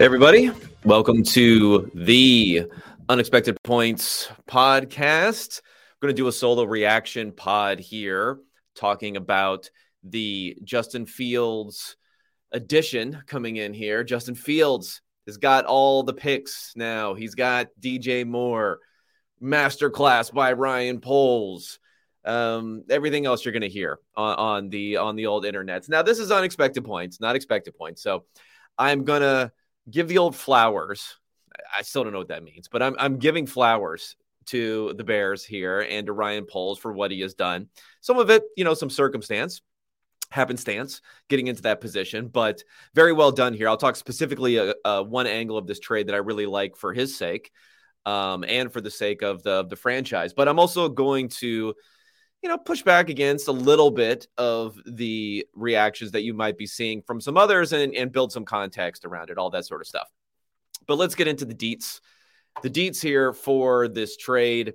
Everybody, welcome to the Unexpected Points podcast. I'm going to do a solo reaction pod here, talking about the Justin Fields edition coming in here. Justin Fields has got all the picks now. He's got DJ Moore, masterclass by Ryan Poles, um, everything else you're going to hear on, on the on the old internets. Now, this is unexpected points, not expected points. So, I'm gonna give the old flowers. I still don't know what that means, but I'm I'm giving flowers to the Bears here and to Ryan Poles for what he has done. Some of it, you know, some circumstance, happenstance, getting into that position, but very well done here. I'll talk specifically a, uh, a uh, one angle of this trade that I really like for his sake, um, and for the sake of the of the franchise. But I'm also going to you know, push back against a little bit of the reactions that you might be seeing from some others and, and build some context around it, all that sort of stuff. But let's get into the deets. The deets here for this trade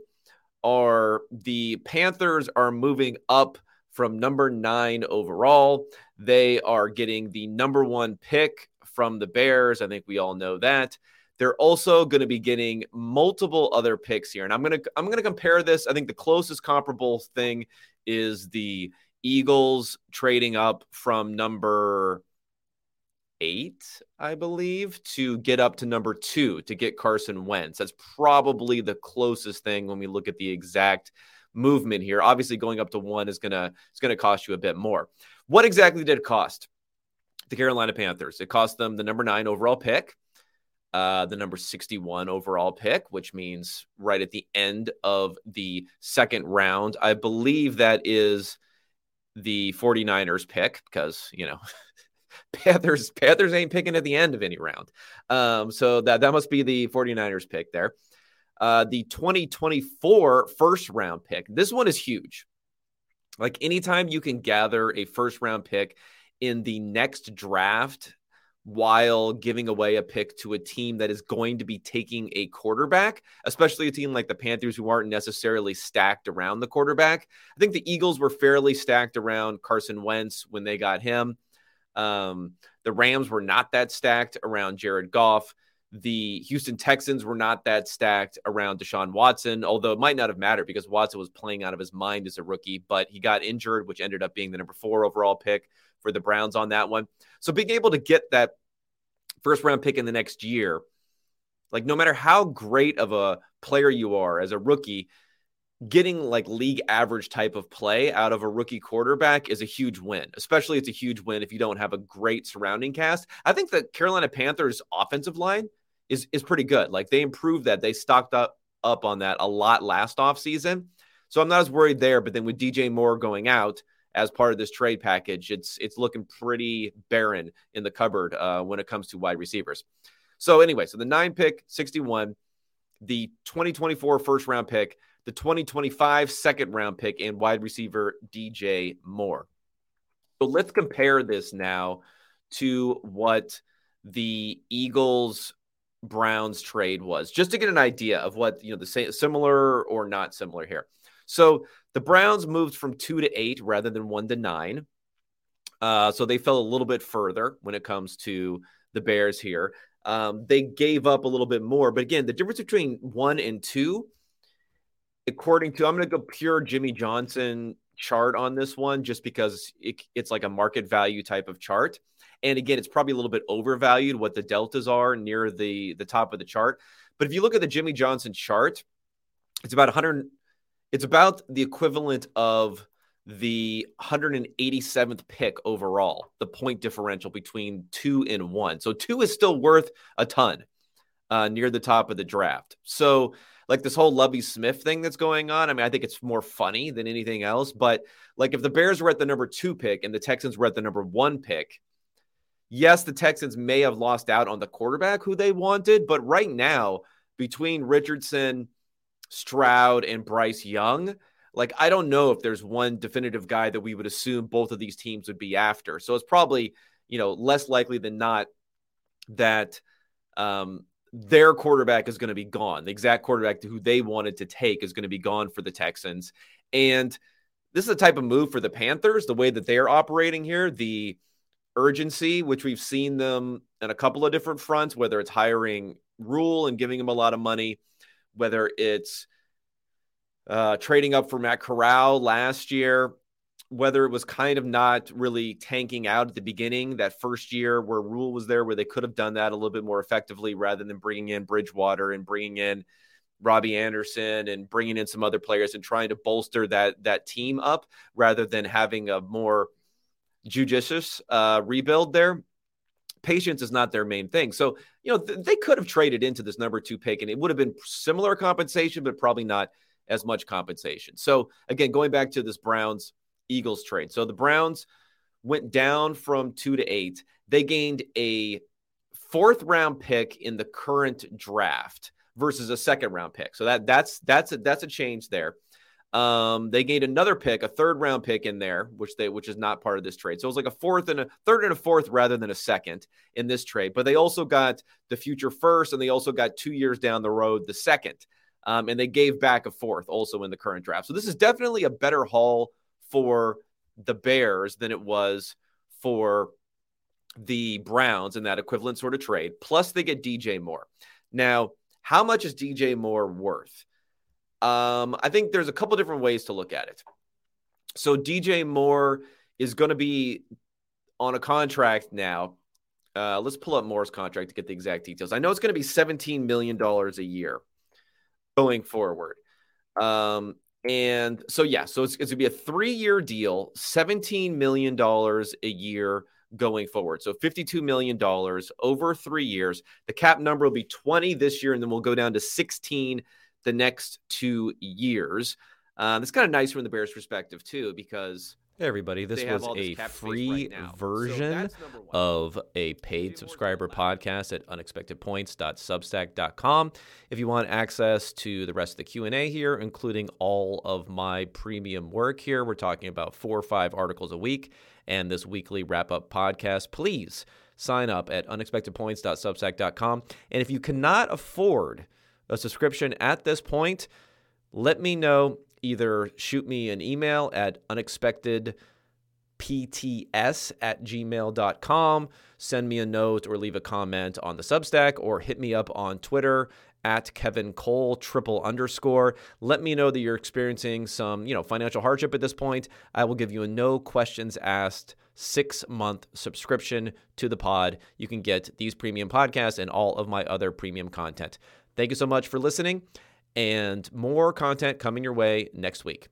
are the Panthers are moving up from number nine overall. They are getting the number one pick from the Bears. I think we all know that. They're also going to be getting multiple other picks here. And I'm going to I'm to compare this. I think the closest comparable thing is the Eagles trading up from number 8, I believe, to get up to number 2 to get Carson Wentz. That's probably the closest thing when we look at the exact movement here. Obviously going up to 1 is going to is going to cost you a bit more. What exactly did it cost? The Carolina Panthers. It cost them the number 9 overall pick uh, the number 61 overall pick, which means right at the end of the second round. I believe that is the 49ers pick because, you know, Panthers Panthers ain't picking at the end of any round. Um, so that that must be the 49ers pick there. Uh, the 2024 first round pick. This one is huge. Like anytime you can gather a first round pick in the next draft while giving away a pick to a team that is going to be taking a quarterback, especially a team like the Panthers who aren't necessarily stacked around the quarterback. I think the Eagles were fairly stacked around Carson Wentz when they got him. Um, the Rams were not that stacked around Jared Goff. The Houston Texans were not that stacked around Deshaun Watson, although it might not have mattered because Watson was playing out of his mind as a rookie, but he got injured, which ended up being the number four overall pick for the Browns on that one. So being able to get that first round pick in the next year, like no matter how great of a player you are as a rookie, getting like league average type of play out of a rookie quarterback is a huge win. Especially it's a huge win if you don't have a great surrounding cast. I think the Carolina Panthers offensive line is is pretty good. Like they improved that. They stocked up up on that a lot last offseason. So I'm not as worried there, but then with DJ Moore going out, as part of this trade package. It's it's looking pretty barren in the cupboard uh, when it comes to wide receivers. So anyway, so the nine pick, 61, the 2024 first round pick, the 2025 second round pick, and wide receiver DJ Moore. So let's compare this now to what the Eagles Browns trade was, just to get an idea of what you know the same similar or not similar here. So the Browns moved from two to eight rather than one to nine. Uh, so they fell a little bit further when it comes to the Bears here. Um, they gave up a little bit more. But again, the difference between one and two, according to, I'm going to go pure Jimmy Johnson chart on this one just because it, it's like a market value type of chart. And again, it's probably a little bit overvalued what the deltas are near the, the top of the chart. But if you look at the Jimmy Johnson chart, it's about 100, it's about the equivalent of the 187th pick overall, the point differential between two and one. So two is still worth a ton uh, near the top of the draft. So, like this whole Lovie Smith thing that's going on, I mean, I think it's more funny than anything else. But like if the Bears were at the number two pick and the Texans were at the number one pick, yes, the Texans may have lost out on the quarterback who they wanted. But right now, between Richardson, Stroud and Bryce Young. Like, I don't know if there's one definitive guy that we would assume both of these teams would be after. So it's probably, you know, less likely than not that um, their quarterback is going to be gone. The exact quarterback who they wanted to take is going to be gone for the Texans. And this is a type of move for the Panthers, the way that they're operating here. The urgency, which we've seen them in a couple of different fronts, whether it's hiring Rhule and giving him a lot of money, whether it's uh, trading up for Matt Corral last year, whether it was kind of not really tanking out at the beginning, that first year where Rhule was there, where they could have done that a little bit more effectively rather than bringing in Bridgewater and bringing in Robbie Anderson and bringing in some other players and trying to bolster that that team up rather than having a more judicious uh, rebuild there. Patience is not their main thing. So, you know, th- they could have traded into this number two pick and it would have been similar compensation, but probably not as much compensation. So, again, going back to this Browns Eagles trade. So the Browns went down from two to eight. They gained a fourth round pick in the current draft versus a second round pick. So that that's that's a, that's a change there. Um, they gained another pick, a third round pick in there, which they which is not part of this trade. So it was like a fourth and a third and a fourth rather than a second in this trade. But they also got the future first, and they also got two years down the road the second. Um, and they gave back a fourth also in the current draft. So this is definitely a better haul for the Bears than it was for the Browns in that equivalent sort of trade. Plus, they get DJ Moore. Now, how much is DJ Moore worth? Um, I think there's a couple different ways to look at it. So, DJ Moore is going to be on a contract now. Uh, let's pull up Moore's contract to get the exact details. I know it's going to be $17 million a year going forward. Um, and so, yeah, so it's, it's going to be a three year deal, $17 million a year going forward. So $52 million over three years. The cap number will be 20 this year, and then we'll go down to 16 the next two years. Um, it's kind of nice from the Bears' perspective, too, because Hey everybody, this was a free right version so of a paid subscriber podcast at unexpectedpoints.substack.com. If you want access to the rest of the Q&A here, including all of my premium work here, we're talking about 4 or 5 articles a week and this weekly wrap-up podcast, please sign up at unexpectedpoints.substack.com. And if you cannot afford a subscription at this point, let me know either shoot me an email at unexpectedpts at gmail.com, send me a note or leave a comment on the Substack, or hit me up on Twitter at Kevin Cole triple underscore. Let me know that you're experiencing some, you know, financial hardship at this point. I will give you a no questions asked six month subscription to the pod. You can get these premium podcasts and all of my other premium content. Thank you so much for listening and more content coming your way next week.